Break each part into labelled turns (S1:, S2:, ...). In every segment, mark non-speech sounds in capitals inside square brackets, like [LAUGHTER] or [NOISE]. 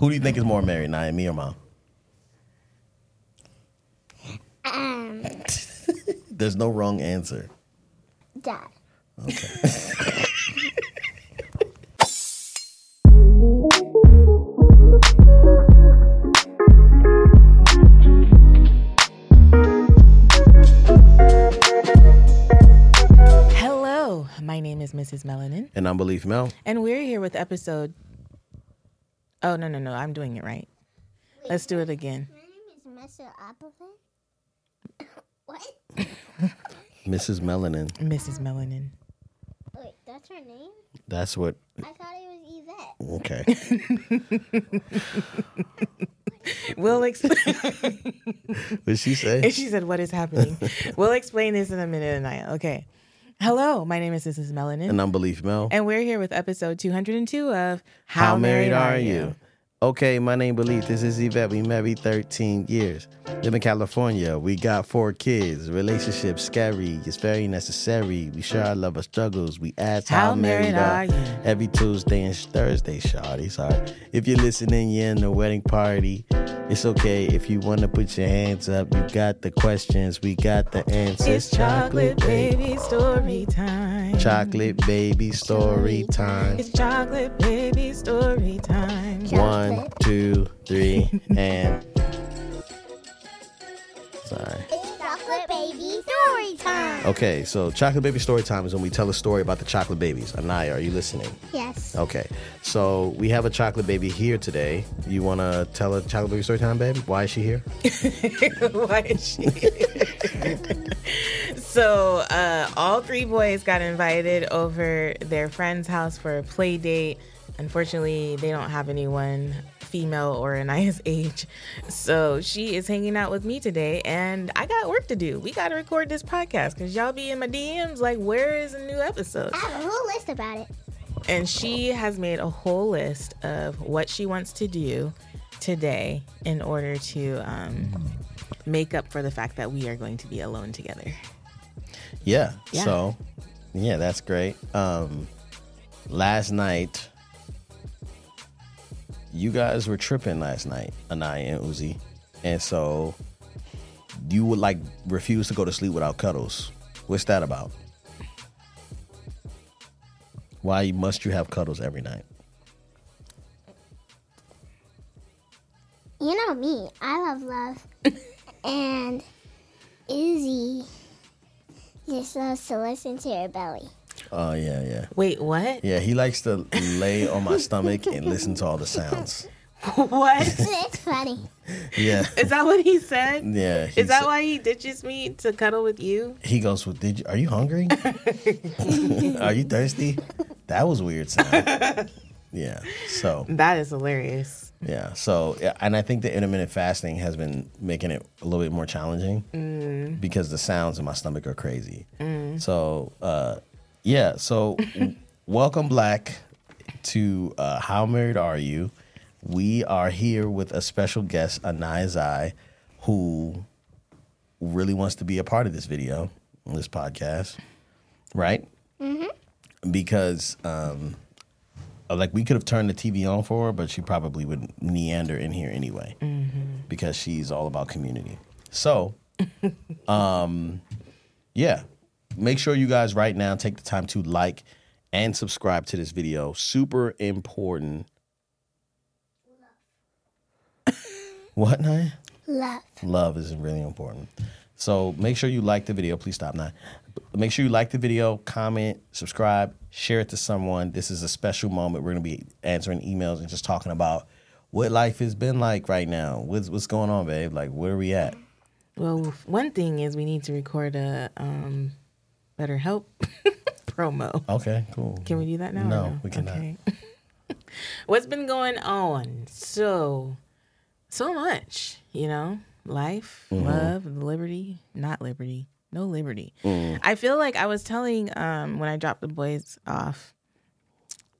S1: Who do you think is more married, Naya, me or mom?
S2: Um, [LAUGHS]
S1: There's no wrong answer.
S2: Dad.
S1: Okay. [LAUGHS]
S3: Hello, my name is Mrs. Melanin,
S1: and I'm Beleaf Mel.
S3: and we're here with episode. Oh no no no! I'm doing it right. Let's do it again.
S2: My name is Mr. Appleton. [LAUGHS] what?
S1: Mrs. Melanin.
S3: Mrs. Melanin.
S2: Wait, that's her name?
S1: That's what.
S2: I thought it was Yvette.
S1: Okay. [LAUGHS]
S3: We'll explain.
S1: what did she say? [LAUGHS]
S3: she said, "What is happening?" we'll explain this in a minute tonight. Okay. Hello, my name is Mrs. Melanin,
S1: And I'm Beleaf Mel.
S3: and we're here with episode 202 of
S1: How, married, are you? Okay, my name Beleaf. This is Yvette. We married 13 years. Live in California. We got four kids. Relationship scary. It's very necessary. We share our love our struggles. We ask how,
S3: How married are you?
S1: Every Tuesday and Thursday, shawty. Sorry. If you're listening, you're in the wedding party. It's okay if you want to put your hands up. You got the questions. We got the answers.
S3: It's chocolate baby story time.
S1: Chocolate baby story time.
S3: It's chocolate baby story time.
S1: One, two, three, and. Sorry.
S2: It's chocolate baby story time.
S1: Okay, so chocolate baby story time is when we tell a story about the chocolate babies. Anaya, are you listening?
S2: Yes.
S1: Okay, so we have a chocolate baby here today. You want to tell a chocolate baby story time, babe? Why is she here? [LAUGHS]
S3: Why is she? Here? [LAUGHS] so uh, all three boys got invited over their friend's house for a play date. Unfortunately, they don't have anyone female or Anaya's [LAUGHS] age. So she is hanging out with me today, and I got work to do. We got to record this podcast because y'all be in my DMs like, where is a new episode?
S2: I have a whole list about it.
S3: And she has made a whole list of what she wants to do today in order to um, make up for the fact that we are going to be alone together.
S1: Yeah.
S3: Yeah.
S1: So, yeah, that's great. Um, last night, you guys were tripping last night, Anaya and Uzi, and so you would like refuse to go to sleep without cuddles. What's that about? Why must you have cuddles every night?
S2: You know me. I love love. [LAUGHS] and Izzy just loves to listen to her belly.
S1: Oh yeah, yeah,
S3: Wait, what?
S1: yeah. He likes to lay on my stomach and listen to all the sounds. [LAUGHS]
S3: what? [LAUGHS]
S2: It's funny.
S1: Yeah,
S3: Is that what he said?
S1: yeah. he
S3: Is that
S1: sa-
S3: why he ditches me to cuddle with you?
S1: He goes, well, did you, are you hungry? [LAUGHS] are you thirsty? That was weird sound. Yeah. So
S3: That is hilarious.
S1: yeah. So and I think the intermittent fasting has been making it a little bit more challenging
S3: Mm.
S1: because the sounds in my stomach are crazy. So uh, yeah. So w- welcome Black to uh, How Married Are You? We are here with a special guest, Anaya Zai, who really wants to be a part of this video, this podcast, right? Mm-hmm. Because, um, like, we could have turned the TV on for her, but she probably would meander in here anyway, because she's all about community. So, [LAUGHS] um, yeah, make sure you guys right now take the time to like and subscribe to this video. Super important. [LAUGHS] What, Naya?
S2: Love.
S1: love is really important. So make sure you like the video. Please stop now. Make sure you like the video, comment, subscribe, share it to someone. This is a special moment. We're going to be answering emails and just talking about what life has been like right now. What's, what's going on, babe? Like, where are we at?
S3: Well, one thing is we need to record a um, Better Help [LAUGHS] promo.
S1: Okay, cool.
S3: Can we do that now? or
S1: No, we cannot.
S3: Okay. [LAUGHS] What's been going on? So, so much, you know, life,
S1: Mm-hmm.
S3: love, liberty, not liberty, no liberty.
S1: Mm.
S3: I feel like I was telling um, when I dropped the boys off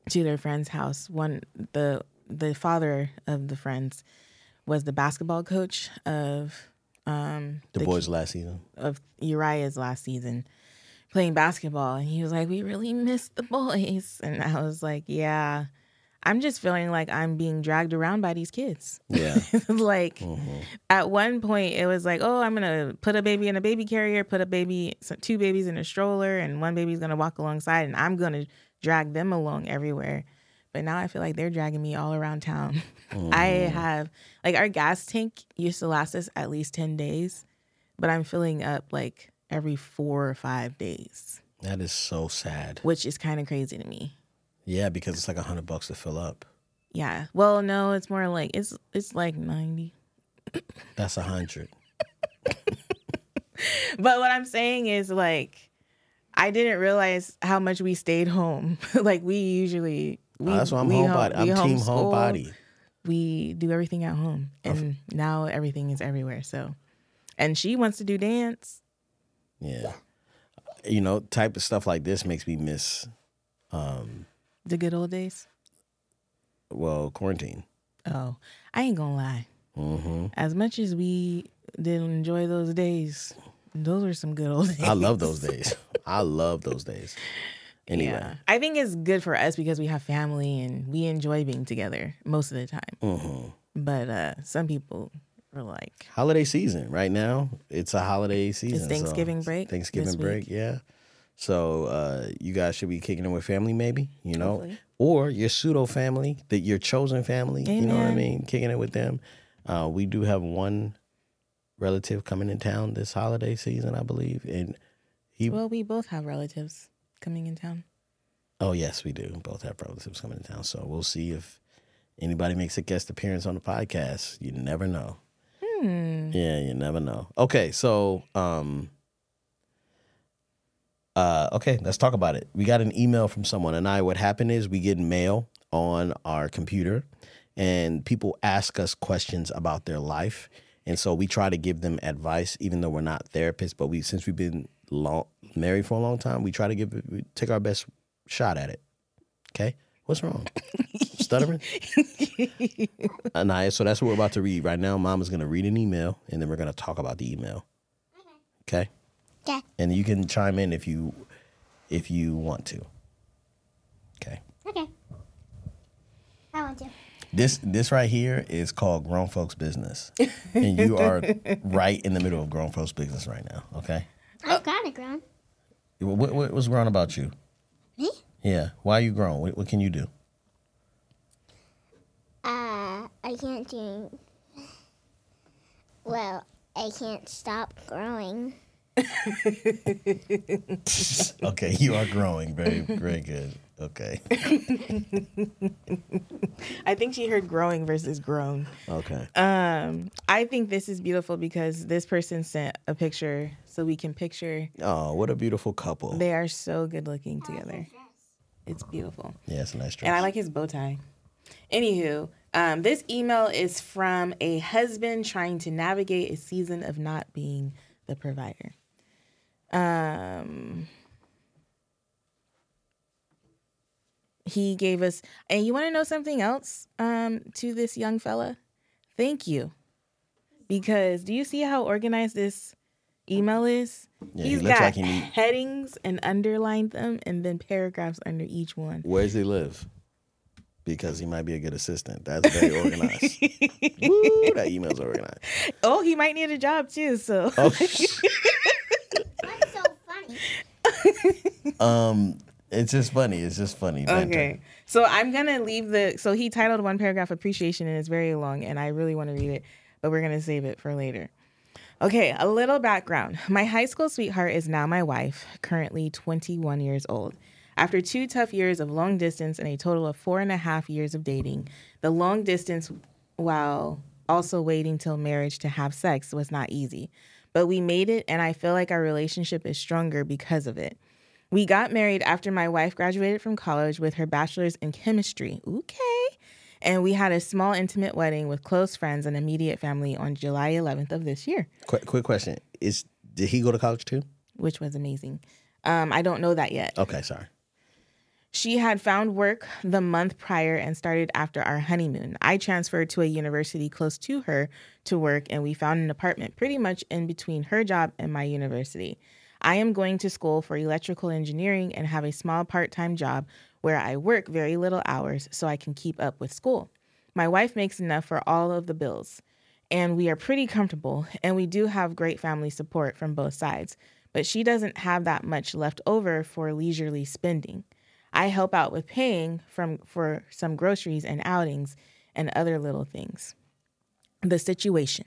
S3: to their friend's house. One the the father of the friends was the basketball coach of um,
S1: The boys last season.
S3: of Uriah's last season playing basketball and he was like we really missed the boys [LAUGHS] and I was like yeah I'm just feeling like I'm being dragged around by these kids.
S1: Yeah. [LAUGHS]
S3: like
S1: Mm-hmm.
S3: at one point it was like, oh, I'm gonna put a baby in a baby carrier, put a baby, two babies in a stroller, and one baby's gonna walk alongside, and I'm gonna drag them along everywhere. But now I feel like they're dragging me all around town. [LAUGHS] I have like our gas tank used to last us at least ten days, but I'm filling up like every four or five days,
S1: That is so sad.
S3: which is kind of crazy to me.
S1: Yeah, because it's like a hundred bucks to fill up.
S3: Yeah. Well, no, it's more like it's it's like ninety.
S1: That's a hundred. [LAUGHS]
S3: But what I'm saying is like I didn't realize how much we stayed home. [LAUGHS] like we usually we,
S1: Oh, that's why I'm homebody.
S3: home-
S1: I'm team
S3: homeschool.
S1: homebody.
S3: We do everything at home. And now everything is everywhere. So and she wants to do dance.
S1: Yeah. You know, type of stuff like this makes me miss um
S3: The good old days.
S1: well, quarantine.
S3: Oh, I ain't gonna lie.
S1: hmm
S3: As much as we didn't enjoy those days, those were some good old days.
S1: I love those days. I love those days. [LAUGHS] Anyway.
S3: Yeah. I think it's good for us because we have family and we enjoy being together most of the time.
S1: hmm
S3: But uh some people are like,
S1: Holiday season right now. It's a holiday season. so
S3: Thanksgiving break
S1: Thanksgiving break,
S3: week.
S1: yeah. So uh, you guys should be kicking it with family, maybe you know,
S3: Hopefully.
S1: or your pseudo family, that your chosen family. You know what I mean? Kicking it with them. Uh, we do have one relative coming in town this holiday season, I believe, and he.
S3: well, we both have relatives coming in town.
S1: oh yes, we do. Both have relatives coming in town, so we'll see if anybody makes a guest appearance on the podcast. You never know.
S3: Hmm.
S1: Yeah, you never know. Okay, so um uh okay, let's talk about it. We got an email from someone and I what happened is we get mail on our computer and people ask us questions about their life. And so we try to give them advice even though we're not therapists, but we since we've been long married for a long time, we try to give it we take our best shot at it. Okay? What's wrong? [LAUGHS] Stuttering? [LAUGHS] So that's what we're about to read. Right now, Mama's going to read an email, and then we're going to talk about the email. Okay?
S2: Okay.
S1: And you can chime in if you if you want to. Okay.
S2: Okay. I want to.
S1: This this right here is called grown folks business, and you are [LAUGHS] right in the middle of grown folks business right now. Okay.
S2: I've got it grown.
S1: What, what what's grown about you?
S2: Me?
S1: Yeah. Why are you grown? What, what can you do?
S2: Uh, I can't do. Well, I can't stop growing. [LAUGHS]
S1: Okay, you are growing. Very very good. Okay.
S3: I think she heard growing versus grown.
S1: Okay.
S3: Um, I think this is beautiful because this person sent a picture so we can picture
S1: Oh, what a beautiful couple.
S3: they are so good looking together. It's beautiful.
S1: Yeah, it's a nice dress.
S3: And I like his bow tie. Anywho, um, this email is from a husband trying to navigate a season of not being the provider. Um, he gave us, and you want to know something else um, to this young fella? Thank you. Because do you see how organized this email is?
S1: Yeah, he
S3: He's
S1: looks
S3: got
S1: like he
S3: headings and underlined them, and then paragraphs under each one.
S1: Where does he live? Because he might be a good assistant. That's very organized. [LAUGHS] Woo, that email's organized.
S3: Oh, he might need a job too. So
S1: Oh, [LAUGHS]
S2: That's so funny.
S1: um, it's just funny. It's just funny. banter.
S3: okay. So I'm gonna leave the. So he titled one paragraph appreciation, and it's very long, and I really want to read it, but we're gonna save it for later. Okay, a little background. My high school sweetheart is now my wife, currently 21 years old. After two tough years of long distance and a total of four and a half years of dating, the long distance, while also waiting till marriage to have sex, was not easy. But we made it, and I feel like our relationship is stronger because of it. We got married after my wife graduated from college with her bachelor's in chemistry. Okay. And we had a small, intimate wedding with close friends and immediate family on July 11th of this year,
S1: Quick, quick question: Is did he go to college too?
S3: which was amazing. Um, I don't know that yet.
S1: Okay, sorry.
S3: She had found work the month prior and started after our honeymoon. I transferred to a university close to her to work, and we found an apartment pretty much in between her job and my university. I am going to school for electrical engineering and have a small part time job where I work very little hours so I can keep up with school. My wife makes enough for all of the bills, and we are pretty comfortable, and we do have great family support from both sides, but she doesn't have that much left over for leisurely spending. I help out with paying from for some groceries and outings and other little things. The situation.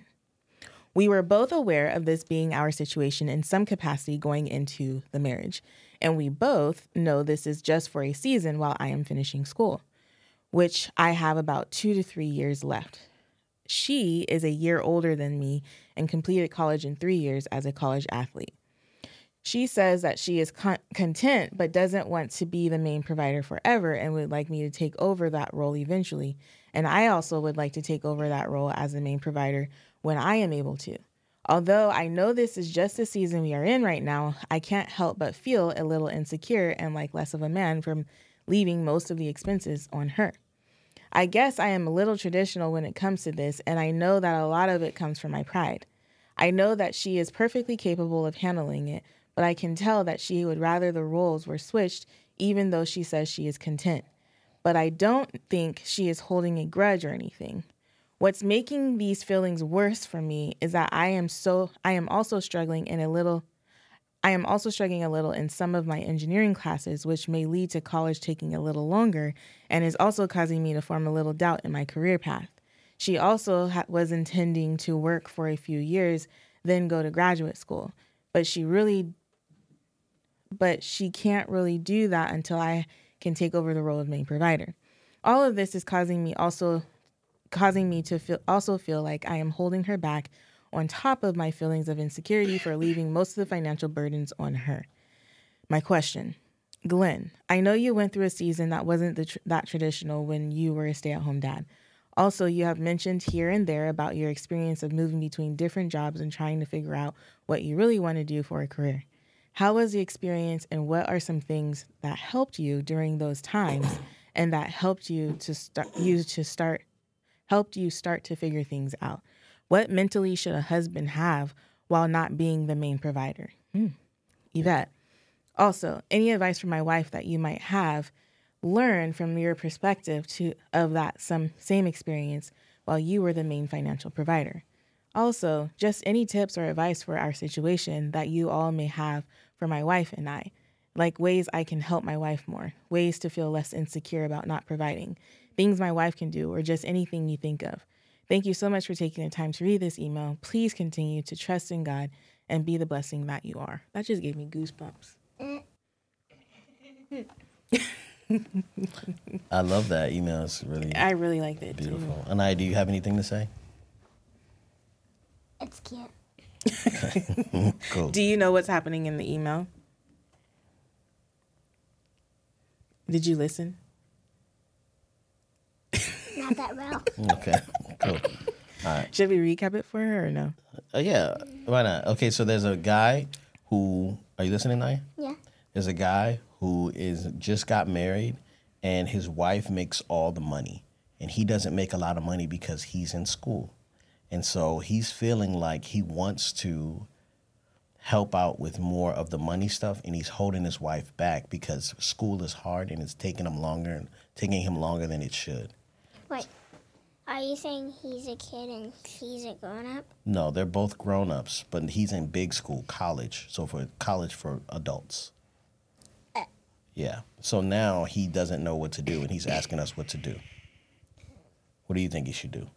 S3: We were both aware of this being our situation in some capacity going into the marriage, and we both know this is just for a season while I am finishing school, which I have about two to three years left. She is a year older than me and completed college in three years as a college athlete. She says that she is con- content but doesn't want to be the main provider forever and would like me to take over that role eventually. And I also would like to take over that role as the main provider when I am able to. Although I know this is just the season we are in right now, I can't help but feel a little insecure and like less of a man from leaving most of the expenses on her. I guess I am a little traditional when it comes to this, and I know that a lot of it comes from my pride. I know that she is perfectly capable of handling it, but I can tell that she would rather the roles were switched, even though she says she is content. But I don't think she is holding a grudge or anything. What's making these feelings worse for me is that I am so I am also struggling in a little I am also struggling a little in some of my engineering classes, which may lead to college taking a little longer and is also causing me to form a little doubt in my career path. She also ha- was intending to work for a few years, then go to graduate school, but she really but she can't really do that until I can take over the role of main provider. All of this is causing me also causing me to feel also feel like I am holding her back on top of my feelings of insecurity for leaving most of the financial burdens on her. My question, Glen, I know you went through a season that wasn't tr- that traditional when you were a stay-at-home dad. Also, you have mentioned here and there about your experience of moving between different jobs and trying to figure out what you really want to do for a career. How was the experience and what are some things that helped you during those times and that helped you to start you to start helped you start to figure things out? What mentally should a husband have while not being the main provider? Hmm. Yvette. Also, any advice for my wife that you might have learn from your perspective to of that some same experience while you were the main financial provider. Also, just any tips or advice for our situation that you all may have for my wife and I, like ways I can help my wife more, ways to feel less insecure about not providing, things my wife can do, or just anything you think of. Thank you so much for taking the time to read this email. Please continue to trust in God and be the blessing that you are. That just gave me goosebumps.
S1: I love that email. It's really
S3: I really like it. too.
S1: beautiful. And I, do you have anything to say?
S2: It's cute.
S1: Cool. [LAUGHS]
S3: Do you know what's happening in the email? Did you listen?
S2: Not that well. [LAUGHS]
S1: Okay. Cool. All right.
S3: Should we recap it for her or no?
S1: Uh, yeah. Why not? Okay. So there's a guy who. Are you listening, Naya?
S2: Yeah.
S1: There's a guy who is just got married, and his wife makes all the money, and he doesn't make a lot of money because he's in school, and so he's feeling like he wants to help out with more of the money stuff, and he's holding his wife back because school is hard and it's taking him longer, and taking him longer than it should.
S2: Wait. Are you saying he's a kid and she's a grown up?
S1: No, they're both grown ups, but he's in big school, college. So for college for adults. Uh. Yeah. So now he doesn't know what to do, and he's asking us what to do. What do you think he should do?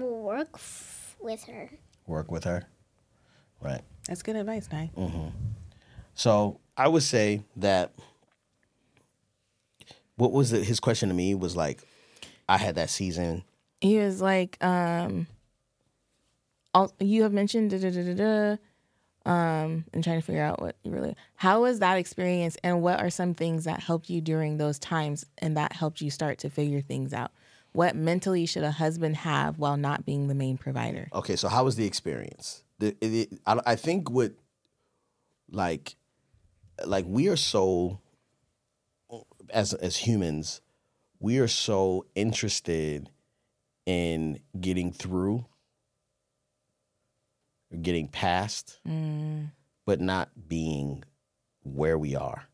S2: Work f- with her.
S1: Work with her? Right.
S3: That's good advice, Nye.
S1: So I would say that what was it? His question to me was like, I had that season.
S3: He was like, um, all, you have mentioned da da da da da. Um, and trying to figure out what you really. How was that experience, and what are some things that helped you during those times, and that helped you start to figure things out? What mentally should a husband have while not being the main provider?
S1: Okay, so how was the experience? The, it, it- I, I think what, like, like we are so, as as humans, we are so interested in getting through getting past, mm. but not being where we are.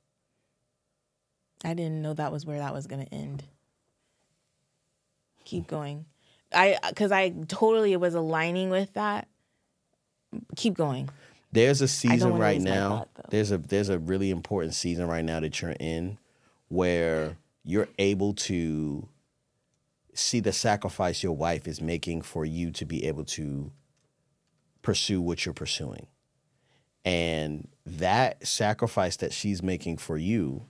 S3: I didn't know that was where that was going to end. Keep going. I cuz I totally was aligning with that. Keep going.
S1: There's a season right now.
S3: thought,
S1: there's a there's a really important season right now that you're in where you're able to see the sacrifice your wife is making for you to be able to pursue what you're pursuing. And that sacrifice that she's making for you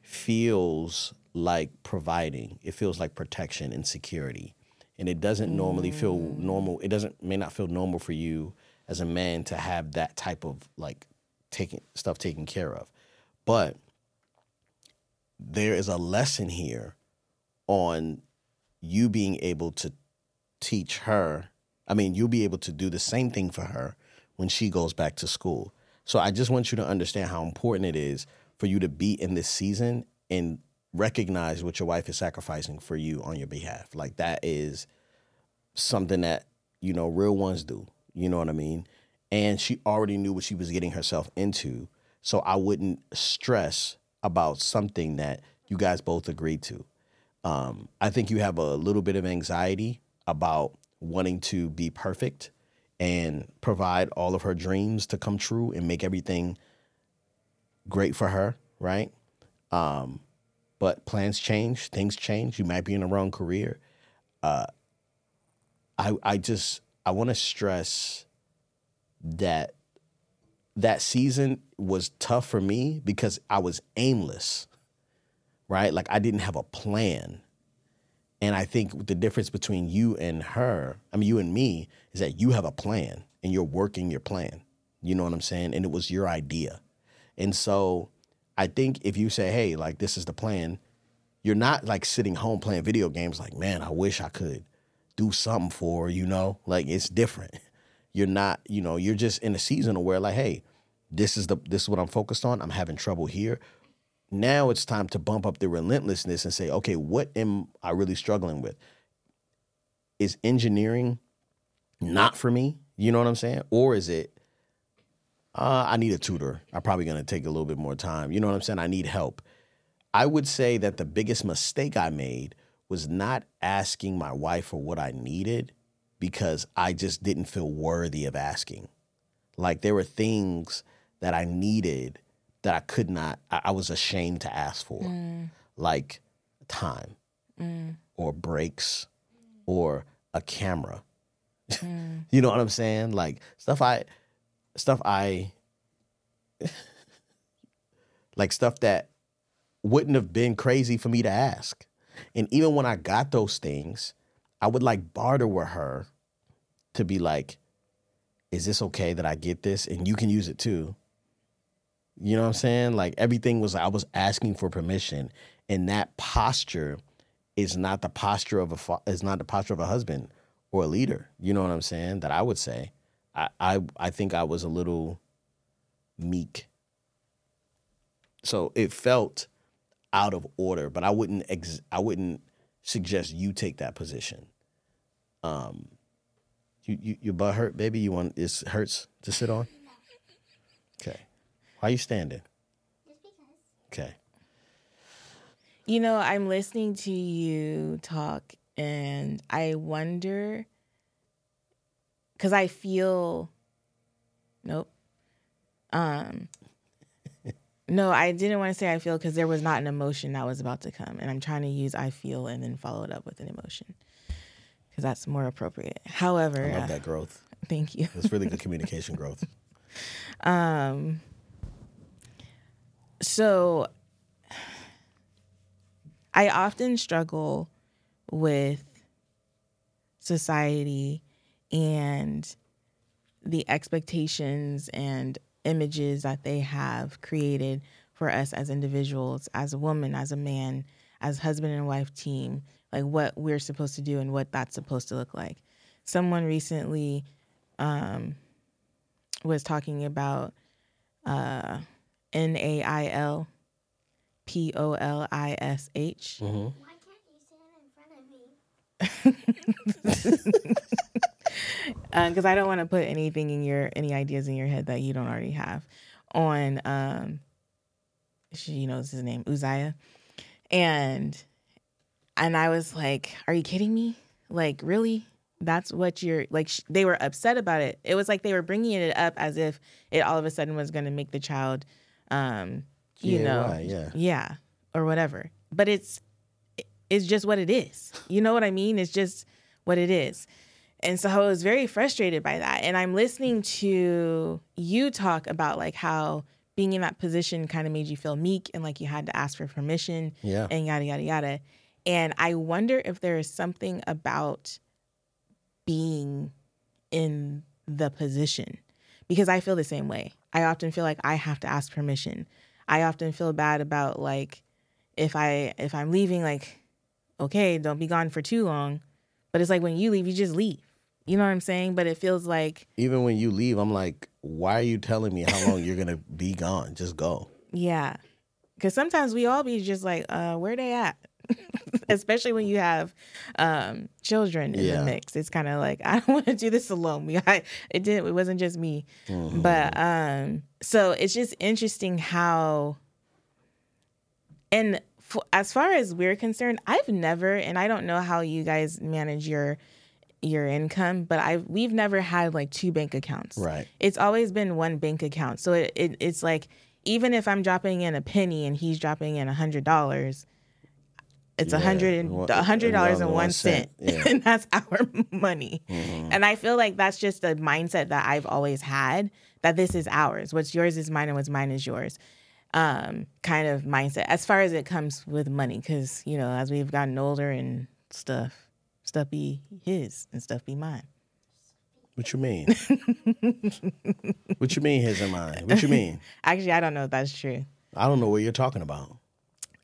S1: feels like providing. It feels like protection and security. And it doesn't normally feel normal. It doesn't may not feel normal for you as a man to have that type of like taking stuff taken care of. But there is a lesson here on you being able to teach her. I mean, you'll be able to do the same thing for her when she goes back to school. So I just want you to understand how important it is for you to be in this season and recognize what your wife is sacrificing for you on your behalf. Like that is something that, you know, real ones do. You know what I mean? And she already knew what she was getting herself into. So I wouldn't stress about something that you guys both agreed to. Um, I think you have a little bit of anxiety about wanting to be perfect and provide all of her dreams to come true and make everything great for her, right? Um, but plans change, things change. You might be in the wrong career. Uh, I I just I want to stress that that season was tough for me because I was aimless, right? Like I didn't have a plan. And I think the difference between you and her, I mean, you and me, is that you have a plan and you're working your plan. You know what I'm saying? And it was your idea. And so I think if you say, hey, like, this is the plan, you're not like sitting home playing video games like, man, I wish I could do something for, you know? Like, it's different. [LAUGHS] You're not, you know, you're just in a season where, like, hey, this is the this is what I'm focused on. I'm having trouble here now it's time to bump up the relentlessness and say, okay, what am I really struggling with? Is engineering not for me? You know what I'm saying? Or is it, uh, I need a tutor. I'm probably going to take a little bit more time. You know what I'm saying? I need help. I would say that the biggest mistake I made was not asking my wife for what I needed because I just didn't feel worthy of asking. Like there were things that I needed that I could not, I, I was ashamed to ask for, mm. like time mm. or breaks or a camera. Mm. [LAUGHS] you know what I'm saying? Like stuff I, stuff I, like stuff that wouldn't have been crazy for me to ask. And even when I got those things, I would like barter with her to be like, is this okay that I get this? And you can use it too. You know what I'm saying? Like everything was I was asking for permission, and that posture is not the posture of a is not the posture of a husband or a leader. You know what I'm saying? That I would say. I I, I think I was a little meek. So it felt out of order, but I wouldn't ex- I wouldn't suggest you take that position. Um, you, you your butt hurt, baby. You want it hurts to sit on? Okay. Why are you standing? Just because. Okay.
S3: You know, I'm listening to you talk and I wonder cuz I feel nope. Um [LAUGHS] No, I didn't want to say I feel cuz there was not an emotion that was about to come and I'm trying to use I feel and then follow it up with an emotion cuz that's more appropriate. However,
S1: I
S3: uh,
S1: love that growth. [LAUGHS]
S3: thank you.
S1: It's really good [LAUGHS] communication growth.
S3: Um, so I often struggle with society and the expectations and images that they have created for us as individuals, as a woman, as a man, as husband and wife team, like what we're supposed to do and what that's supposed to look like. Someone recently um, was talking about uh, N A I L P O L I S H.
S2: Why can't you stand in front of me? [LAUGHS] [LAUGHS]
S3: because I don't want to put anything in your any ideas in your head that you don't already have. On um, she knows his name Uzziah, and and I was like, "Are you kidding me? Like, really? That's what you're like?" Sh- they were upset about it. It was like they were bringing it up as if it all of a sudden was going to make the child, um, you
S1: Yeah,
S3: know,
S1: right, yeah.
S3: yeah, or whatever. But it's it's just what it is. You know what I mean? It's just what it is. And so I was very frustrated by that. And I'm listening to you talk about like how being in that position kind of made you feel meek and like you had to ask for permission
S1: Yeah.
S3: and yada, yada, yada. And I wonder if there is something about being in the position because I feel the same way. I often feel like I have to ask permission. I often feel bad about like if I if I'm leaving like okay, don't be gone for too long. But it's like when you leave, you just leave. You know what I'm saying? But it feels like
S1: Even when you leave, I'm like, why are you telling me how long you're gonna be gone? Just go.
S3: Yeah. Cause sometimes we all be just like, uh, where they at? [LAUGHS] Especially when you have um children in
S1: Yeah.
S3: the mix. It's kind of like, I don't [LAUGHS] want to do this alone. We [LAUGHS] I, it didn't it wasn't just me.
S1: Mm-hmm.
S3: But um so it's just interesting how and f- as far as we're concerned, I've never and I don't know how you guys manage your your income, but I we've never had like two bank accounts
S1: Right.
S3: it's always been one bank account. So it, it it's like even if I'm dropping in a penny and he's dropping in a hundred dollars, it's a
S1: Yeah,
S3: hundred and a hundred dollars and
S1: one
S3: cent,
S1: yeah. Mm-hmm. [LAUGHS]
S3: and that's our [LAUGHS] money. And I feel like that's just a mindset that I've always had that this is ours. What's yours is mine, and what's mine is yours. Um, kind of mindset as far as it comes with money, because you know as we've gotten older and stuff, stuff be his and stuff be mine.
S1: What you mean? [LAUGHS] what you mean his and mine? What you mean? [LAUGHS]
S3: Actually, I don't know if that's true.
S1: I don't know what you're talking about.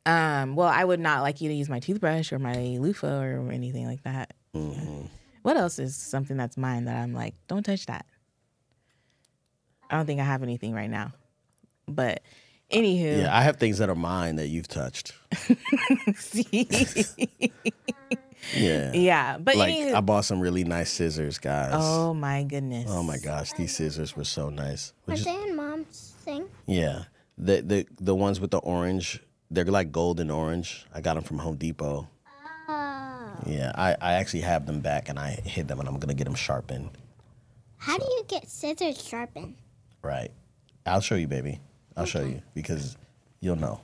S3: Um, well, I would not like you to use my toothbrush or my loofah or anything like that.
S1: Mm-hmm.
S3: What else is something that's mine that I'm like, don't touch that? I don't think I have anything right now. But anywho,
S1: Yeah, I have things that are mine that you've touched. [LAUGHS]
S3: see?
S1: Yeah.
S3: yeah. But
S1: Like
S3: anywho,
S1: I bought some really nice scissors, guys.
S3: oh my goodness.
S1: Oh my gosh, these scissors were so nice.
S2: Are
S1: Which is,
S2: they in mom's thing?
S1: yeah, the the the ones with the orange, they're like golden orange. I got them from Home Depot.
S2: Oh.
S1: Yeah, I, I actually have them back and I hid them and I'm gonna get them sharpened.
S2: How do you get scissors sharpened?
S1: Right. I'll show you, baby. I'll show you because you'll know.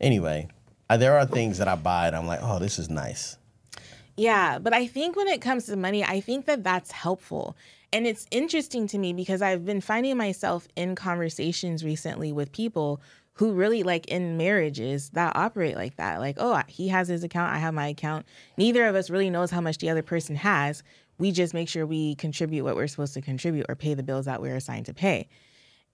S1: Anyway, I, there are things that I buy and I'm like, oh, this is nice.
S3: Yeah, but I think when it comes to money, I think that that's helpful. And it's interesting to me because I've been finding myself in conversations recently with people who really like in marriages that operate like that. Like, oh, he has his account, I have my account. Neither of us really knows how much the other person has. We just make sure we contribute what we're supposed to contribute or pay the bills that we're assigned to pay.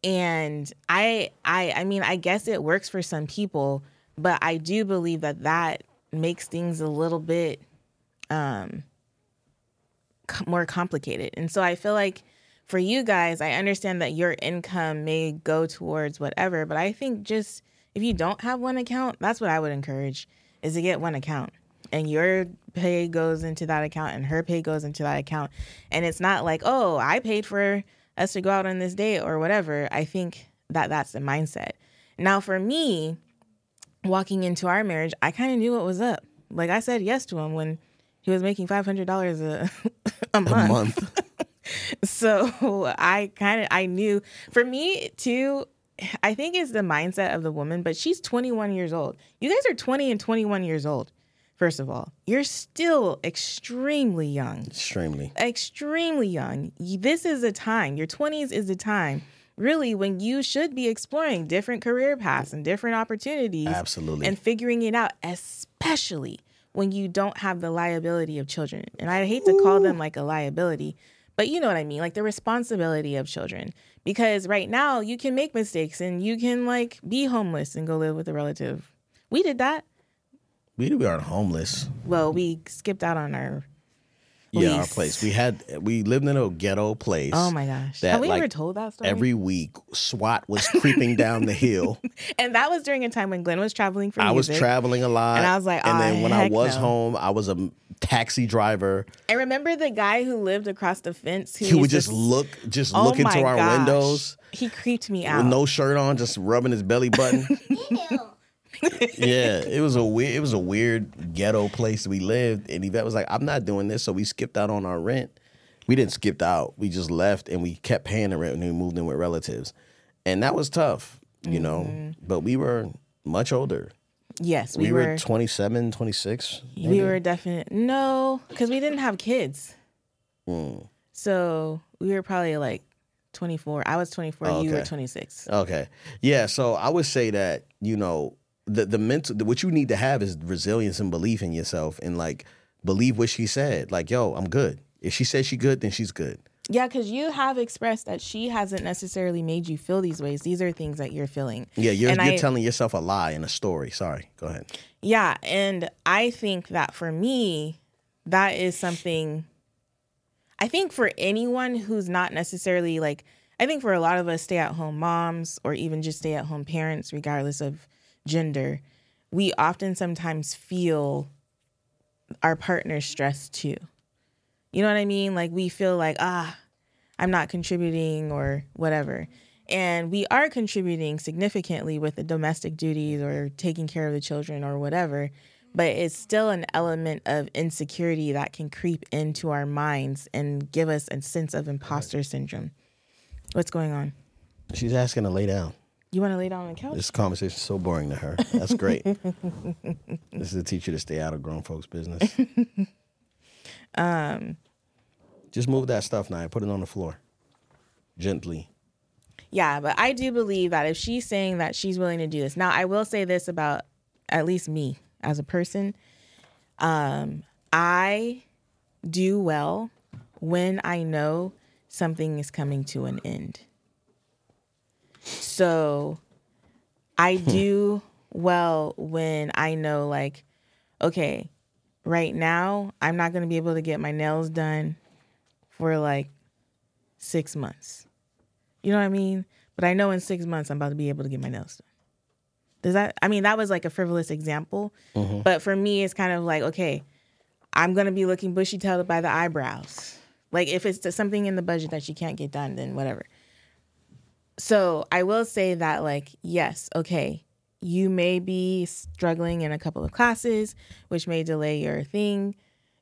S3: And I I I mean, I guess it works for some people, but I do believe that that makes things a little bit um, co- more complicated. And so I feel like for you guys, I understand that your income may go towards whatever, but I think just if you don't have one account, that's what I would encourage is to get one account. And your pay goes into that account and her pay goes into that account. And it's not like, "Oh, I paid for us to go out on this date or whatever." I think that that's the mindset. Now for me, walking into our marriage, I kind of knew what was up. Like I said yes to him when he was making five hundred dollars a [LAUGHS] a month.
S1: A month. [LAUGHS]
S3: So I kind of I knew for me too. I think it's the mindset of the woman, but she's 21 years old. You guys are 20 and 21 years old. First of all, you're still extremely young
S1: Extremely.
S3: extremely young. This is a time, your 20s is a time really when you should be exploring different career paths and different opportunities.
S1: Absolutely.
S3: And figuring it out, especially when you don't have the liability of children. And I hate to call them like a liability, but you know what I mean, like the responsibility of children. Because right now you can make mistakes and you can like be homeless and go live with a relative. We did that.
S1: We we aren't homeless.
S3: Well, we skipped out on our
S1: Yeah, our place. We had we lived in a ghetto place.
S3: Oh my gosh.
S1: that,
S3: Have we
S1: like,
S3: ever told that story?
S1: Every week, SWAT was creeping down the hill. [LAUGHS]
S3: and that was during a time when Glen was traveling for
S1: I was traveling a lot,
S3: And I was like,
S1: and then when I was
S3: no."
S1: home, I was a taxi driver.
S3: I remember the guy who lived across the fence who
S1: He would
S3: used to
S1: just look, just
S3: Oh
S1: look into our
S3: gosh.
S1: windows
S3: He creeped me out.
S1: with
S3: out.
S1: no shirt on, just rubbing his belly button. [LAUGHS] Yeah, [LAUGHS] it was a weird, it was a weird ghetto place we lived, and Yvette was like, "I'm not doing this," so we skipped out on our rent. We didn't skip out; we just left, and we kept paying the rent and we moved in with relatives, and that was tough, you know. But we were much older.
S3: yes,
S1: We,
S3: we,
S1: were,
S3: were.
S1: 27, 26.
S3: we were definite. No, because we didn't have kids.
S1: Mm.
S3: So we were probably like 24. I was 24.
S1: Oh,
S3: You were 26.
S1: Okay. Yeah. So I would say that, you know, the, the mental, what you need to have is resilience and belief in yourself and like believe what she said. Like, yo, I'm good. If she says she good, then she's good.
S3: Yeah, because you have expressed that she hasn't necessarily made you feel these ways. These are things that you're feeling.
S1: Yeah. You're,
S3: And
S1: you're
S3: I-
S1: telling yourself a lie in a story. Sorry. Go ahead.
S3: Yeah, and I think that for me, that is something. I think for anyone who's not necessarily like, I think for a lot of us stay at home moms or even just stay at home parents, regardless of gender, we often sometimes feel our partner's stress too. You know what I mean? Like we feel like, ah, I'm not contributing or whatever. And we are contributing significantly with the domestic duties or taking care of the children or whatever. But it's still an element of insecurity that can creep into our minds and give us a sense of imposter syndrome. What's going on?
S1: She's asking to lay down.
S3: You want to lay down on the couch?
S1: This conversation is so boring to her. That's great. [LAUGHS] this is a teacher to stay out of grown folks' business. [LAUGHS] um, Just move that stuff now. Put it on the floor. Gently.
S3: Yeah, but I do believe that if she's saying that she's willing to do this. Now, I will say this about at least me as a person. Um, I do well when I know something is coming to an end. So I hmm. do well when I know, like, okay, right now, I'm not going to be able to get my nails done for like six months. You know what I mean? But I know in six months I'm about to be able to get my nails done. Does that? I mean, that was like a frivolous example, mm-hmm. but for me, it's kind of like okay, I'm gonna be looking bushy tailed by the eyebrows. Like if it's something in the budget that you can't get done, then whatever. So I will say that like yes, okay, you may be struggling in a couple of classes, which may delay your thing,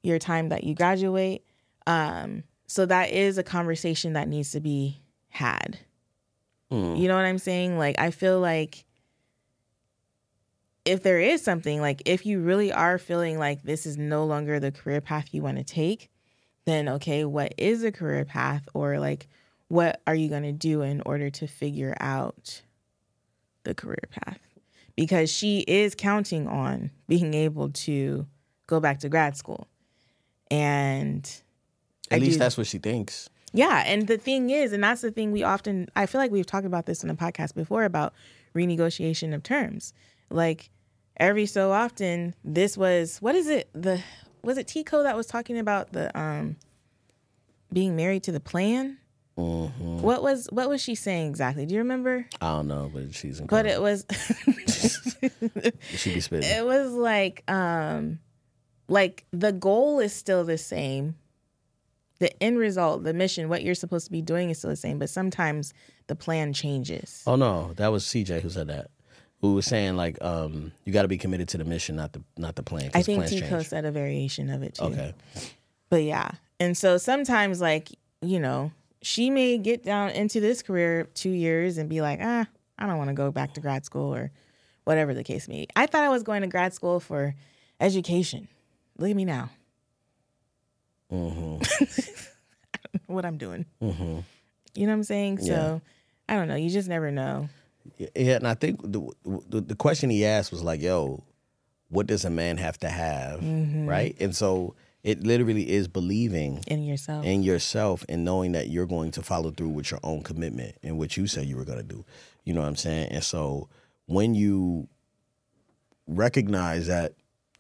S3: your time that you graduate. Um, so that is a conversation that needs to be had. You know what I'm saying? Like, I feel like if there is something, like, if you really are feeling like this is no longer the career path you want to take, then okay, what is a career path? Or like, what are you going to do in order to figure out the career path? Because she is counting on being able to go back to grad school. And
S1: At
S3: I
S1: least
S3: do-
S1: that's what she thinks.
S3: yeah, and the thing is, and that's the thing we often I feel like we've talked about this in the podcast before about renegotiation of terms. Like every so often, this was what is it? The was it Tico that was talking about the um being married to the plan?
S1: Mm-hmm.
S3: What was what was she saying exactly? Do you remember?
S1: I don't know, but she's
S3: But it was
S1: she be spitting. [LAUGHS]
S3: it was like um like the goal is still the same the end result the mission what you're supposed to be doing is still the same but sometimes the plan changes
S1: Oh no, that was CJ who said that. Who was saying like, um, you got to be committed to the mission, not the not the plan.
S3: i think tico said a variation of it too
S1: Okay.
S3: but yeah and so sometimes like you know she may get down into this career two years and be like ah i don't want to go back to grad school or whatever the case may be. I thought i was going to grad school for education. Look at me now. [LAUGHS] What i'm doing.
S1: Mm-hmm.
S3: you know what i'm saying? So i don't know. You just never know.
S1: Yeah, and I think the, the the question he asked was like, "Yo, what does a man have to have?"
S3: Mm-hmm.
S1: Right, and so it literally is believing
S3: in yourself
S1: in yourself and knowing that you're going to follow through with your own commitment and what you said you were going to do. You know what I'm saying? And so when you recognize that,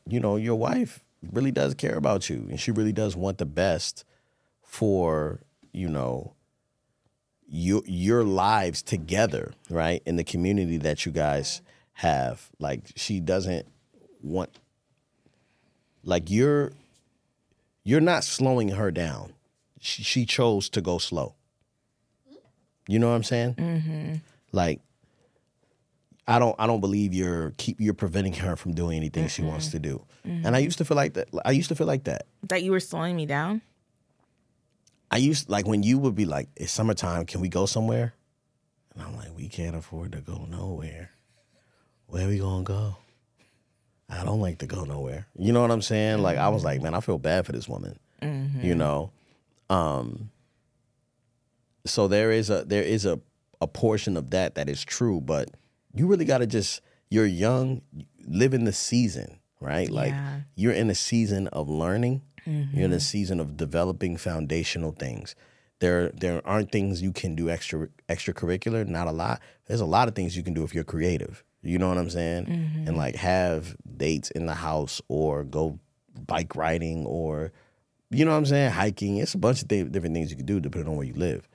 S1: you know, your wife really does care about you and she really does want the best for, you know, your your lives together, right? In the community that you guys have. Like she doesn't want like you're you're not slowing her down. She, she chose to go slow. You know what I'm saying? Mm-hmm. Like I don't I don't believe you're keep you're preventing her from doing anything she wants to do. And I used to feel like that. I used to feel like that.
S3: That you were slowing me down?
S1: I used like when you would be like, "It's summertime. Can we go somewhere?" And I'm like, "We can't afford to go nowhere. Where are we gonna go?" I don't like to go nowhere. You know what I'm saying? Like I was like, man, I feel bad for this woman. You know, um. So there is a there is a a portion of that that is true, but you really got to just you're young, live in the season, right? Like
S3: Yeah.
S1: you're in a season of learning. You're in a season of developing foundational things. There there aren't things you can do extra extracurricular, not a lot. There's a lot of things you can do if you're creative. You know what I'm saying? And like have dates in the house or go bike riding or you know what I'm saying, hiking. It's a bunch of th- different things you can do depending on where you live.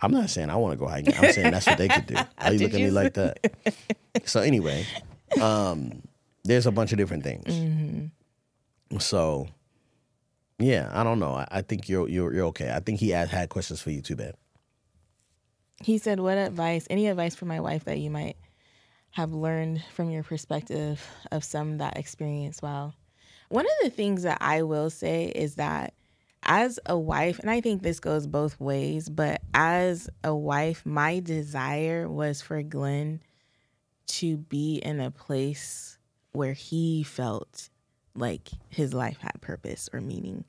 S1: I'm not saying I want to go hiking. I'm saying that's what they could do. [LAUGHS] Why you
S3: Did
S1: look at me like that? So anyway, um, there's a bunch of different things. So yeah, I don't know. I, I think you're you're you're okay. I think he had, had questions for you too, bad.
S3: He said, What advice, any advice for my wife that you might have learned from your perspective of some that experience? well. One of the things that I will say is that as a wife, and I think this goes both ways, but as a wife, my desire was for Glen to be in a place where he felt like his life had purpose or meaning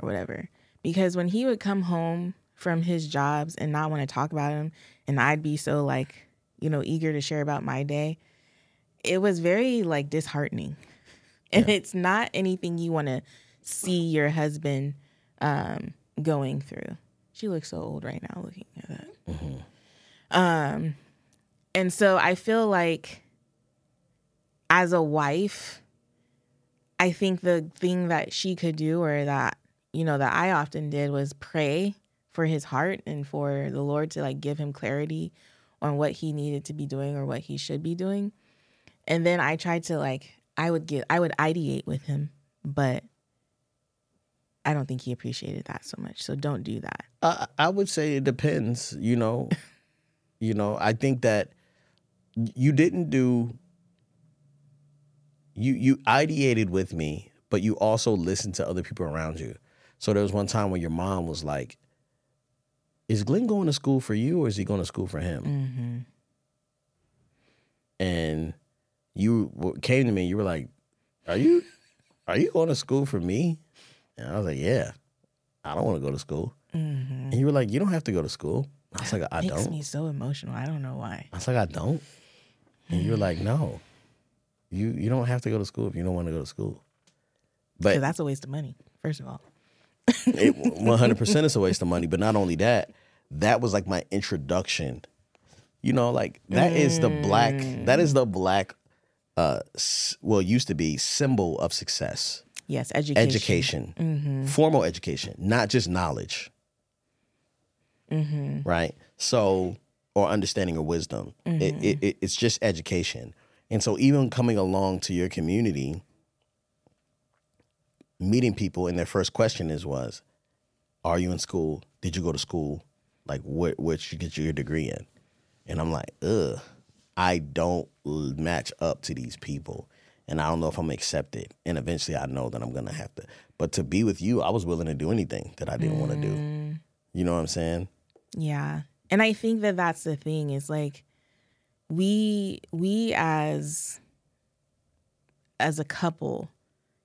S3: or whatever. Because when he would come home from his jobs and not want to talk about him, and I'd be so like, you know, eager to share about my day, it was very like disheartening. And it's not anything you want to see your husband um, going through. She looks so old right now looking at that. Um, and so I feel like as a wife, I think the thing that she could do or that, you know, that I often did was pray for his heart and for the Lord to like give him clarity on what he needed to be doing or what he should be doing. And then I tried to like I would get I would ideate with him, but I don't think he appreciated that so much. So don't do that.
S1: I, I would say it depends. You know, [LAUGHS] you know. I think that you didn't do. You you ideated with me, but you also listened to other people around you. So there was one time when your mom was like, "Is Glen going to school for you, or is he going to school for him?"
S3: Mm-hmm.
S1: And you came to me. You were like, "Are you are you going to school for me?" And I was like, "Yeah, I don't want to go to school."
S3: Mm-hmm.
S1: And you were like, "You don't have to go to school." I was like, "I
S3: Makes
S1: don't."
S3: Makes me so emotional. I don't know why.
S1: I was like, "I don't." And you were like, "No, you you don't have to go to school if you don't want to go to school." But
S3: that's a waste of money, first of all.
S1: it 100% is a waste of money. But not only that, that was like my introduction. You know, like that is the black. That is the black. Uh, well, used to be symbol of success.
S3: Yes, education.
S1: education, mm-hmm. formal education, not just knowledge. Mm-hmm. Right. So, or understanding or wisdom. It, mm-hmm. it, it, it's just education. And so, even coming along to your community, meeting people, and their first question is was, "Are you in school? Did you go to school? Like, what what you get your degree in?" And I'm like, "Ugh, I don't match up to these people." And I don't know if I'm accepted. And eventually I know that I'm gonna have to. But to be with you, I was willing to do anything that I didn't want to do. You know what I'm saying?
S3: Yeah. And I think that that's the thing is like we we as as a couple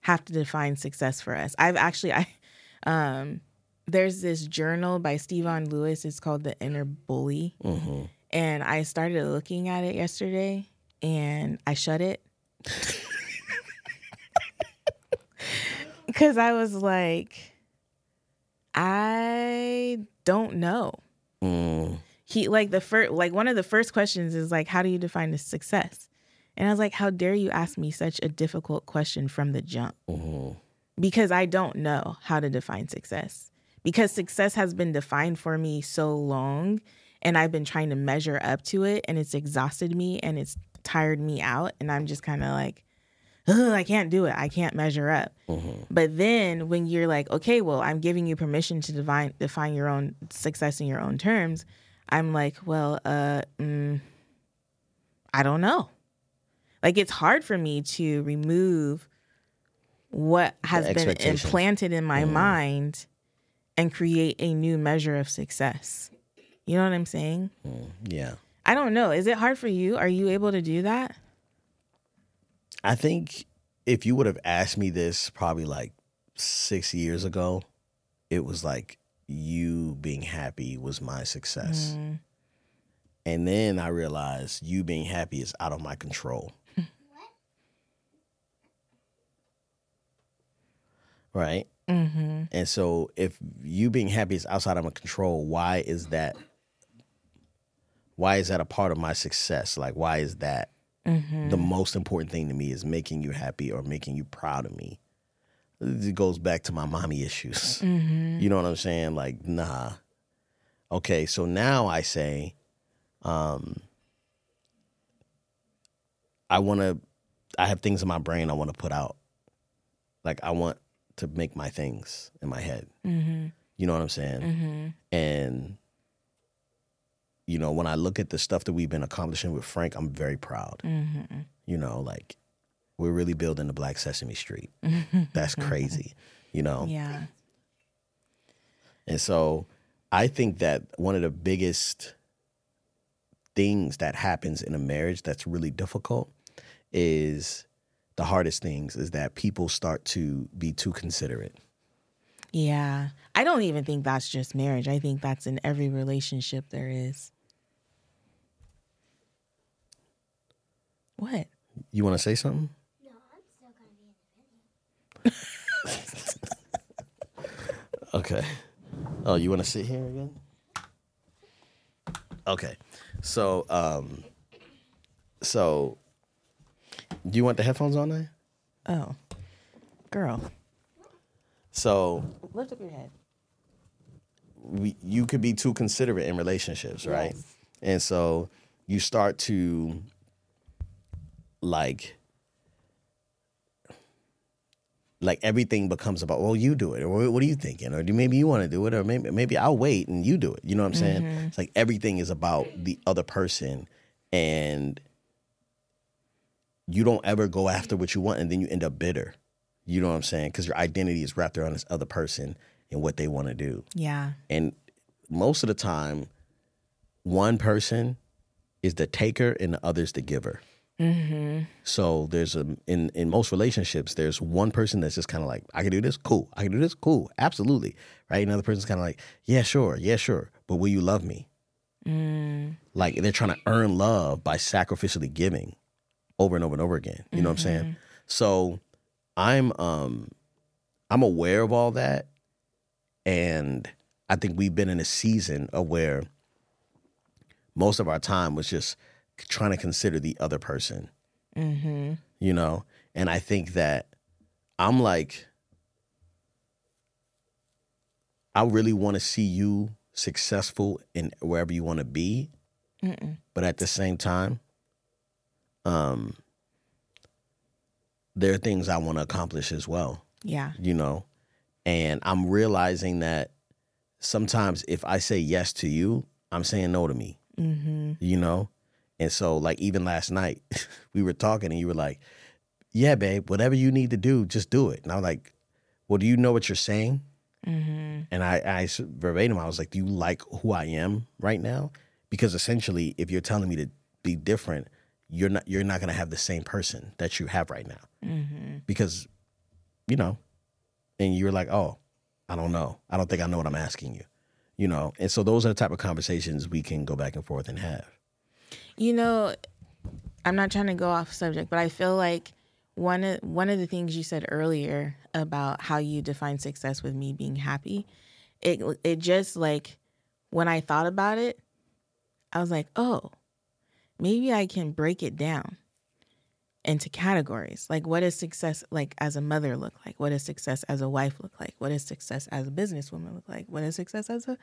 S3: have to define success for us. I've actually I um there's this journal by Stevon Lewis. It's called The Inner Bully.
S1: hmm
S3: And I started looking at it yesterday and I shut it. [LAUGHS] [LAUGHS] Cuz I was like I don't know.
S1: Mm.
S3: He like the first like one of the first questions is like how do you define a success? And I was like how dare you ask me such a difficult question from the jump?
S1: hmm
S3: because I don't know how to define success. Because success has been defined for me so long and I've been trying to measure up to it and it's exhausted me and it's tired me out and I'm just kind of like Ugh, I can't do it. I can't measure up. But then when you're like, okay, well, I'm giving you permission to define define your own success in your own terms, I'm like, well, uh, mm, I don't know. Like it's hard for me to remove what has been implanted in my mind and create a new measure of success. You know what I'm saying?
S1: Mm, yeah.
S3: I don't know. Is it hard for you? Are you able to do that?
S1: I think if you would have asked me this probably like six years ago, it was like you being happy was my success. Mm. And then I realized you being happy is out of my control. [LAUGHS] right?
S3: Mm-hmm.
S1: And so if you being happy is outside of my control, why is that? Why is that a part of my success? Like, why is that
S3: Mm-hmm.
S1: the most important thing to me is making you happy or making you proud of me? It goes back to my mommy issues. [LAUGHS]
S3: Mm-hmm.
S1: You know what I'm saying? Like, nah. Okay, so now I say, um, I want to. I have things in my brain I want to put out. Like I want to make my things in my head.
S3: Mm-hmm.
S1: You know what I'm saying?
S3: Mm-hmm.
S1: And you know, when I look at the stuff that we've been accomplishing with Frank, I'm very proud.
S3: Mm-hmm.
S1: You know, like we're really building the Black Sesame Street. [LAUGHS] That's crazy. You know?
S3: Yeah.
S1: And so I think that one of the biggest things that happens in a marriage that's really difficult is the hardest things is that people start to be too considerate.
S3: Yeah. I don't even think that's just marriage. I think that's in every relationship there is. What?
S1: You want to say something?
S2: No, I'm still gonna be [LAUGHS]
S1: Okay. Oh, you want to sit here again? Okay. So, um, so, do you want the headphones on there?
S3: Oh. Girl.
S1: So,
S3: Lift up your head.
S1: we, you could be too considerate in relationships, right?
S3: Yes.
S1: And so you start to like like everything becomes about well you do it or what are you thinking or do maybe you want to do it or maybe maybe I'll wait and you do it you know what I'm saying mm-hmm. it's like everything is about the other person and you don't ever go after what you want and then you end up bitter you know what I'm saying because your identity is wrapped around this other person and what they want to do
S3: Yeah.
S1: and most of the time, one person is the taker and the other's the giver. Mm-hmm. So there's a in in most relationships, there's one person that's just kind of like, I can do this, cool. I can do this, cool, absolutely, right. Another person's kind of like, yeah, sure, yeah, sure, but will you love me? mm. Like they're trying to earn love by sacrificially giving over and over and over again. You know what I'm saying? So I'm um I'm aware of all that, and I think we've been in a season of where most of our time was just trying to consider the other person.
S3: Mm-hmm.
S1: You know, and I think that I'm like, I really want to see you successful in wherever you want to be, but at the same time, um, there are things I want to accomplish as well
S3: Yeah.
S1: you know and i'm realizing that sometimes if i say yes to you i'm saying no to me
S3: Mm-hmm.
S1: you know and so like even last night [LAUGHS] we were talking and you were like yeah babe whatever you need to do just do it and i was like well do you know what you're saying
S3: Mm-hmm.
S1: and I, I verbatim i was like do you like who i am right now because essentially if you're telling me to be different you're not you're not going to have the same person that you have right now.
S3: Mm-hmm.
S1: because you know and you're like oh i don't know. I don't think i know what i'm asking you you know? And so those are the type of conversations we can go back and forth and have.
S3: You know, I'm not trying to go off subject, but I feel like one of one of the things you said earlier about how you define success with me being happy, it it just like when I thought about it, I was like, oh, maybe I can break it down into categories. Like, what does success like as a mother look like? What does success as a wife look like? What does success as a businesswoman look like? What does success as a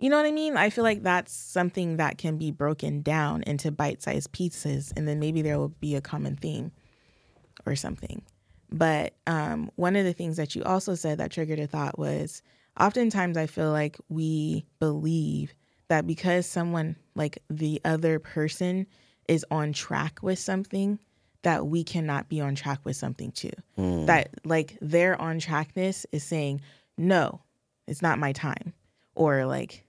S3: you know what I mean? I feel like that's something that can be broken down into bite sized pieces, and then maybe there will be a common theme or something. But um, one of the things that you also said that triggered a thought was oftentimes I feel like we believe that because someone, like the other person, is on track with something, that we cannot be on track with something too. Hmm. That like their on trackness is saying, no, it's not my time, or like,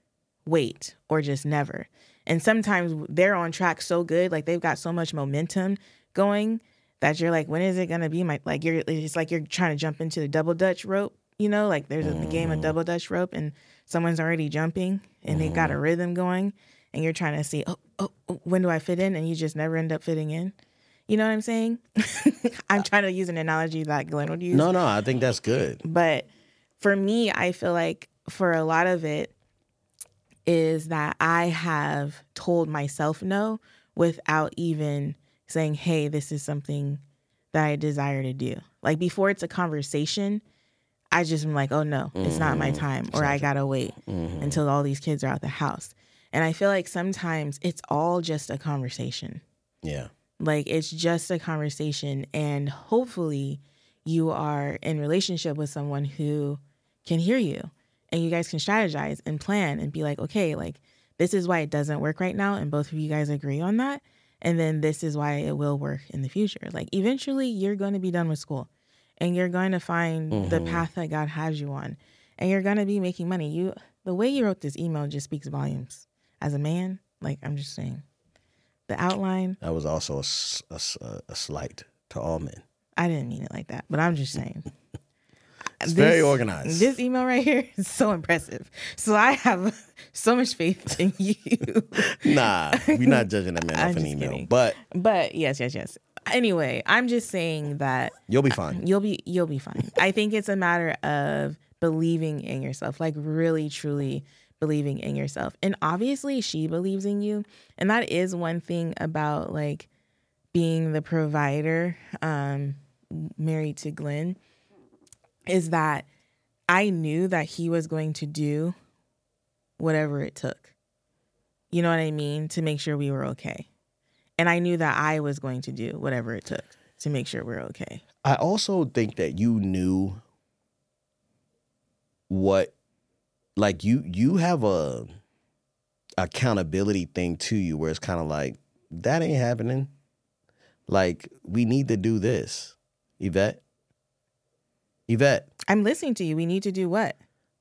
S3: wait, or just never. And sometimes they're on track so good, like they've got so much momentum going that you're like, when is it gonna be my like you're it's like you're trying to jump into the double dutch rope, you know, like there's a game of mm-hmm. double dutch rope and someone's already jumping and they got a mm-hmm. rhythm going and you're trying to see, oh, oh, oh, when do I fit in? And you just never end up fitting in. You know what I'm saying? [LAUGHS] I'm trying to use an analogy that Glen would use.
S1: No, no, I think that's good.
S3: But for me, I feel like for a lot of it is that I have told myself no without even saying, hey, this is something that I desire to do. Like before it's a conversation, I just am like, oh no, it's not my mm-hmm. time, or I gotta wait mm-hmm. until all these kids are out the house. And I feel like sometimes it's all just a conversation.
S1: Yeah.
S3: Like it's just a conversation and hopefully you are in relationship with someone who can hear you and you guys can strategize and plan and be like, okay, like this is why it doesn't work right now and both of you guys agree on that and then this is why it will work in the future. Like eventually you're going to be done with school and you're going to find the mm-hmm. path that God has you on and you're going to be making money. You the way you wrote this email just speaks volumes. As a man, like I'm just saying. The outline,
S1: That was also a slight to all men.
S3: I didn't mean it like that, but I'm just saying. [LAUGHS]
S1: Uh, it's very organized.
S3: This email right here is so impressive. So I have [LAUGHS] so much faith in you. [LAUGHS]
S1: Nah, we're not judging that man off an email,
S3: kidding.
S1: but
S3: but yes, yes, yes. Anyway, I'm just saying that
S1: you'll be fine.
S3: you'll be you'll be fine. I think it's a matter of believing in yourself, like really truly believing in yourself. And obviously she believes in you. And that is one thing about like being the provider um married to Glen is that I knew that he was going to do whatever it took. You know what I mean? To make sure we were okay. And I knew that I was going to do whatever it took to make sure we're okay.
S1: I also think that you knew what like you you have a accountability thing to you where it's kind of like that ain't happening. Like we need to do this. Yvette. Yvette,
S3: I'm listening to you. We need to do what?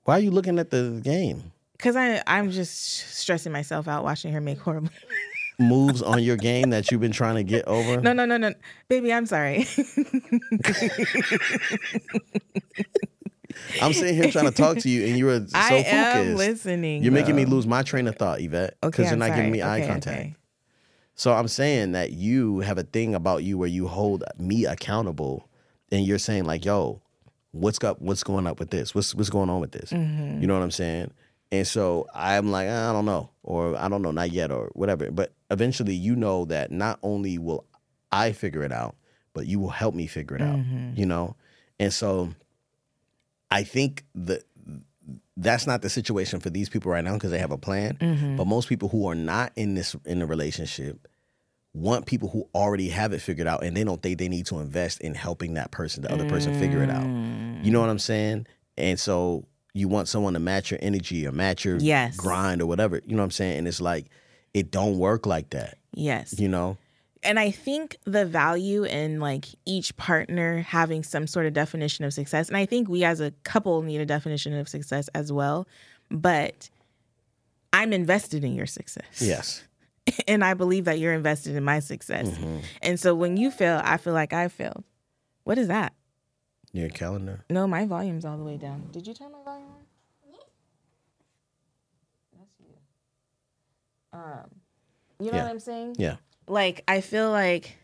S1: why are you looking at the game?
S3: Because I I'm just stressing myself out watching her make horrible. [LAUGHS]
S1: Moves on your game that you've been trying to get over.
S3: No, no, no, no, baby. I'm sorry. [LAUGHS]
S1: I'm sitting here trying to talk to you and you are so
S3: I
S1: focused.
S3: am listening.
S1: You're making me lose my train of thought, Yvette, because
S3: Okay,
S1: you're
S3: I'm
S1: not giving
S3: sorry.
S1: me eye
S3: Okay,
S1: contact.
S3: okay.
S1: So I'm saying that you have a thing about you where you hold me accountable, and you're saying like, "Yo, what's up? What's going up with this? What's what's going on with this?"
S3: Mm-hmm.
S1: You know what I'm saying? And so I'm like, I don't know, or I don't know, not yet, or whatever. But eventually, you know that not only will I figure it out, but you will help me figure it out. Mm-hmm. You know, and so I think that that's not the situation for these people right now because they have a plan. Mm-hmm. But most people who are not in this in a relationship want people who already have it figured out and they don't think they need to invest in helping that person, the other person figure it out. You know what I'm saying? And so you want someone to match your energy or match your
S3: Yes.
S1: grind or whatever. You know what I'm saying? And it's like it don't work like that.
S3: Yes.
S1: You know?
S3: and I think the value in like each partner having some sort of definition of success, and I think we as a couple need a definition of success as well. But I'm invested in your success.
S1: Yes. [LAUGHS]
S3: And I believe that you're invested in my success. Mm-hmm. And so when you fail, I feel like I failed. What is that?
S1: Your calendar.
S3: No, my volume's all the way down. Did you turn my volume on? That's you. Um, you know
S1: Yeah.
S3: what I'm saying?
S1: Yeah.
S3: like I feel like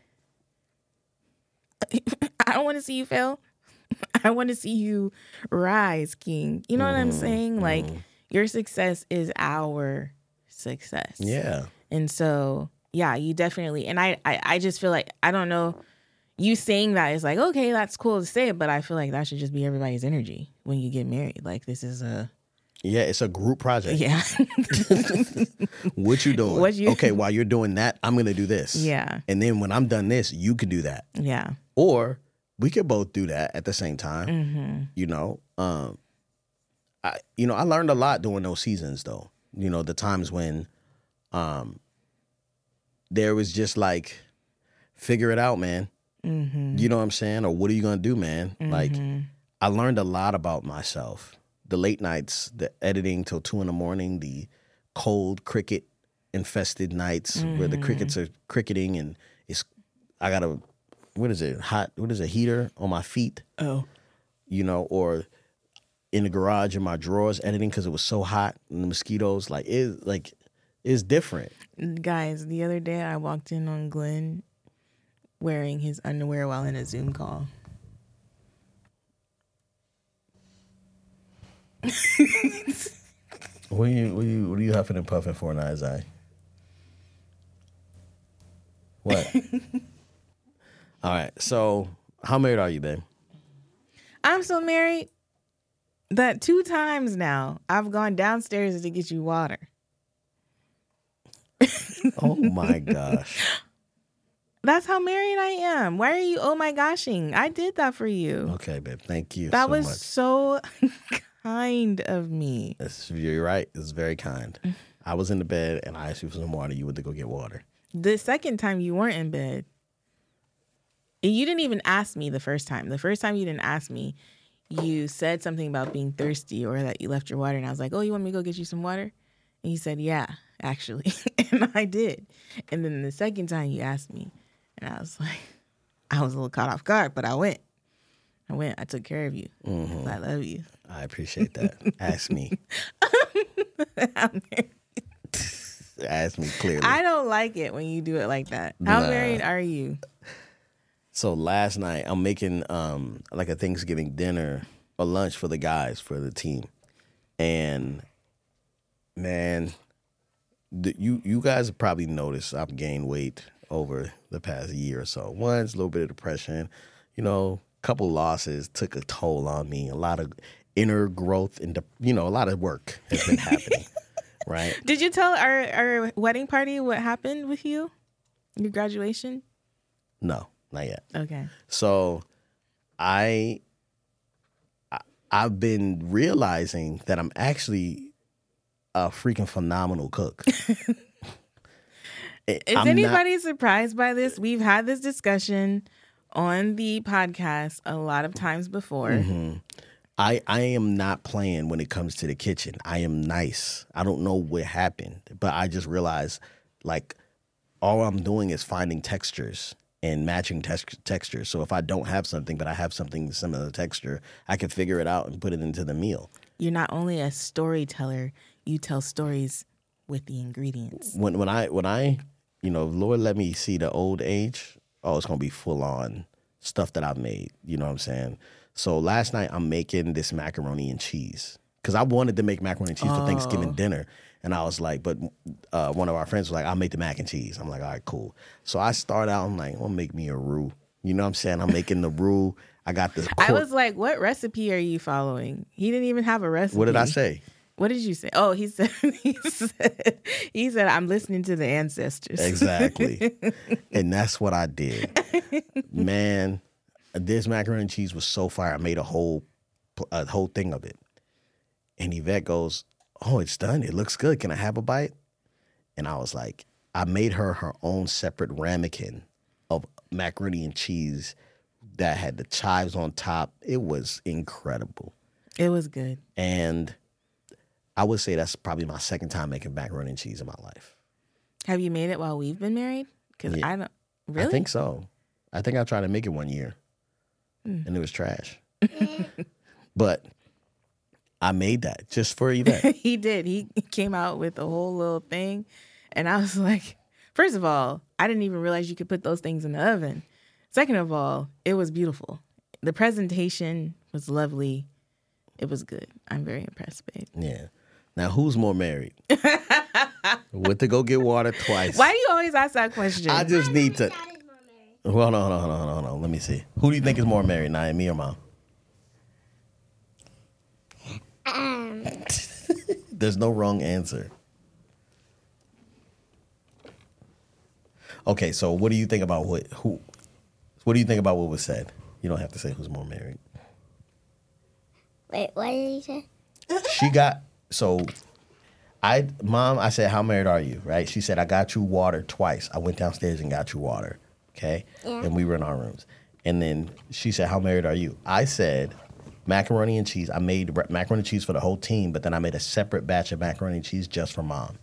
S3: [LAUGHS] I don't want to see you fail. [LAUGHS] I want to see you rise, King. You know what I'm
S1: Mm-hmm.
S3: saying? Like your success is our success.
S1: Yeah.
S3: And so, yeah, you definitely and I, I I just feel like I don't know you saying that is like okay, that's cool to say, but I feel like that should just be everybody's energy when you get married. Like this is a
S1: Yeah, it's a group project.
S3: yeah, [LAUGHS]
S1: What you doing?
S3: What you-
S1: okay, while you're doing that, I'm gonna do this.
S3: yeah,
S1: And then when I'm done this, you can do that.
S3: yeah.
S1: Or we could both do that at the same time.
S3: Mm-hmm.
S1: You know, um, I you know I learned a lot during those seasons though. You know, the times when, um, there was just like, figure it out, man.
S3: Mm-hmm.
S1: You know what I'm saying? Or what are you gonna do, man? Like, I learned a lot about myself. The late nights, the editing till two in the morning, the cold cricket infested nights where the mm-hmm. crickets are cricketing and it's I got a what is it? Hot what is a heater on my feet?
S3: Oh,
S1: you know or in the garage in my drawers editing because it was so hot and the mosquitoes like it like it's different.
S3: Guys, the other day I walked in on Glen wearing his underwear while in a Zoom call.
S1: What are you what are you what are you huffing and puffing for Nice Eye? what [LAUGHS] all right so how married are you babe
S3: I'm so married that two times now I've gone downstairs to get you water. [LAUGHS]
S1: oh my gosh
S3: That's how married I am. Why are you oh my goshing? I did that for you.
S1: okay babe thank you
S3: that
S1: so
S3: was
S1: much
S3: so [LAUGHS] kind of me.
S1: It's, you're right. It's very kind. I was in the bed and I asked you for some water. You went to go get water.
S3: The second time you weren't in bed. and You didn't even ask me the first time. The first time you didn't ask me, you said something about being thirsty or that you left your water. And I was like, Oh, you want me to go get you some water? And you said, Yeah, actually. [LAUGHS] and I did. And then the second time you asked me, and I was like, I was a little caught off guard, but I went. I went. I took care of you.
S1: Mm-hmm.
S3: I love you.
S1: I appreciate that. [LAUGHS] Ask me. [LAUGHS] Ask me clearly.
S3: I don't like it when you do it like that. How
S1: Nah.
S3: married are you?
S1: so last night I'm making um like a Thanksgiving dinner, a lunch for the guys for the team, and man, the, you you guys have probably noticed I've gained weight over the past year or so. One's a little bit of depression, you know, couple losses took a toll on me. A lot of inner growth and you know a lot of work has been happening, [LAUGHS] right?
S3: Did you tell our, our wedding party what happened with you? Your graduation?
S1: No, not yet.
S3: Okay.
S1: So I, I I've been realizing that I'm actually a freaking phenomenal cook. [LAUGHS]
S3: Is
S1: I'm not-
S3: anybody surprised by this? We've had this discussion on the podcast a lot of times before.
S1: Mm-hmm. I I am not playing when it comes to the kitchen. I am nice. I don't know what happened, but I just realized like all I'm doing is finding textures and matching tex- textures. So if I don't have something, but I have something similar texture, I can figure it out and put it into the meal.
S3: You're not only a storyteller, you tell stories with the ingredients.
S1: when when I when I you know Lord let me see the old age. Oh, it's gonna be full on stuff that I've made. You know what I'm saying? So last night I'm making this macaroni and cheese because I wanted to make macaroni and cheese for Thanksgiving dinner, and I was like, but uh, one of our friends was like, I'll make the mac and cheese. I'm like, all right, cool. So I start out. I'm like, I'm gonna make me a roux. You know what I'm saying? I'm making the roux. I got this.
S3: I was like, what recipe are you following? He didn't even have a recipe.
S1: what did I say?
S3: What did you say? Oh, he said [LAUGHS] he said he said I'm listening to the ancestors.
S1: Exactly. [LAUGHS] and that's what I did. Man, this macaroni and cheese was so fire. I made a whole a whole thing of it. And Yvette goes, "Oh, it's done. It looks good. Can I have a bite?" And I was like, I made her her own separate ramekin of macaroni and cheese that had the chives on top. It was incredible.
S3: It was good.
S1: And I would say that's probably my second time making macaroni and cheese in my life.
S3: Have you made it while we've been married? Because
S1: Yeah.
S3: I don't really.
S1: I think so. I think I tried to make it one year,
S3: Hmm.
S1: and it was trash. [LAUGHS] but I made that just for Yvette. [LAUGHS]
S3: he did. He came out with a whole little thing, and I was [LAUGHS] like, first of all, I didn't even realize you could put those things in the oven. Second of all, it was beautiful. The presentation was lovely. It was good. I'm very impressed, babe.
S1: yeah. Now who's more married? [LAUGHS] Went to go get water twice.
S3: Why do you always ask that question?
S1: I just need to.
S2: Dad is more married.
S1: Well, no, no, no, no, no. Let me see. Who do you think is more married, Naya, me or mom?
S2: Um, [LAUGHS]
S1: There's no wrong answer. Okay, so what do you think about what who? What do you think about what was said? You don't have to say who's more married.
S2: wait, what did you say?
S1: She got so. I mom, I said, "How married are you?" Right? She said, "I got you water twice. I went downstairs and got you water." Okay,
S2: Yeah.
S1: and we were in our rooms. And then she said, "How married are you?" I said, "Macaroni and cheese. I made macaroni and cheese for the whole team, but then I made a separate batch of macaroni and cheese just for mom."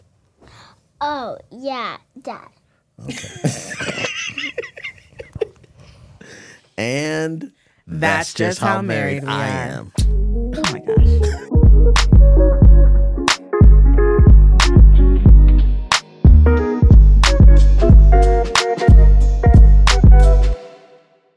S2: Oh, yeah, Dad. Okay. [LAUGHS]
S1: and
S3: That's just how married we
S1: I
S3: are.
S1: am. Oh